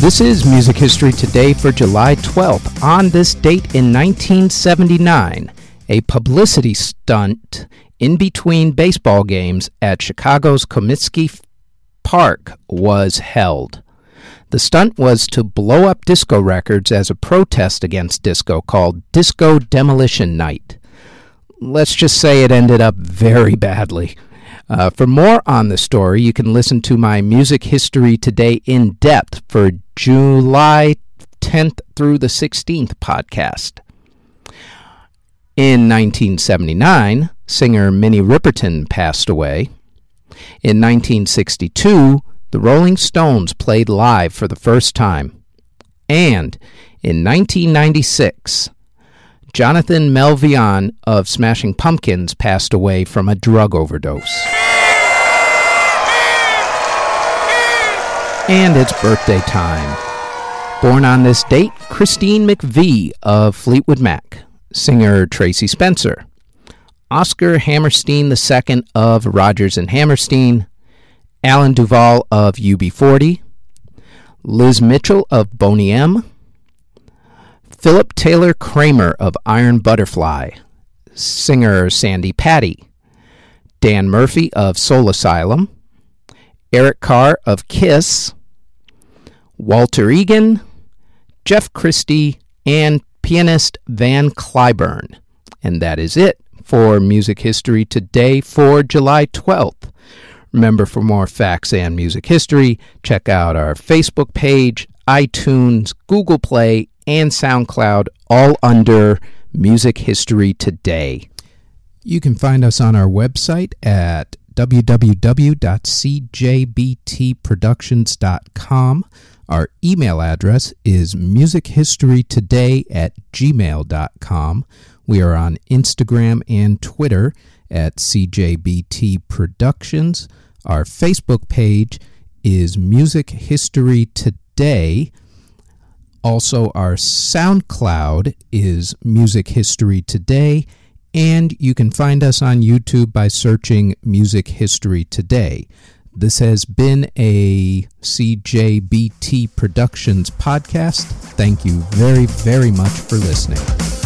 This is Music History Today for July 12th. On this date in 1979, a publicity stunt in between baseball games at Chicago's Comiskey Park was held. The stunt was to blow up disco records as a protest against disco called Disco Demolition Night. Let's just say it ended up very badly. Uh, for more on the story, you can listen to my Music History Today in depth for July 10th through the 16th podcast. In 1979, singer Minnie Riperton passed away. In 1962, the Rolling Stones played live for the first time. And in 1996, Jonathan Melvoin of Smashing Pumpkins passed away from a drug overdose. And it's birthday time. Born on this date, Christine McVie of Fleetwood Mac, singer Tracie Spencer, Oscar Hammerstein II of Rodgers and Hammerstein, Alan Duvall of UB40, Liz Mitchell of Boney M, Philip Taylor Kramer of Iron Butterfly, singer Sandi Patty, Dan Murphy of Soul Asylum, Eric Carr of Kiss, Walter Egan, Jeff Christie, and pianist Van Cliburn. And that is it for Music History Today for July 12th. Remember, for more facts and music history, check out our Facebook page, iTunes, Google Play, and SoundCloud, all under Music History Today. You can find us on our website at www.cjbtproductions.com. Our email address is musichistorytoday at gmail.com. We are on Instagram and Twitter at CJBT Productions. Our Facebook page is Music History Today. Also, our SoundCloud is Music History Today, and you can find us on YouTube by searching Music History Today. This has been a CJBT Productions podcast. Thank you very, very much for listening.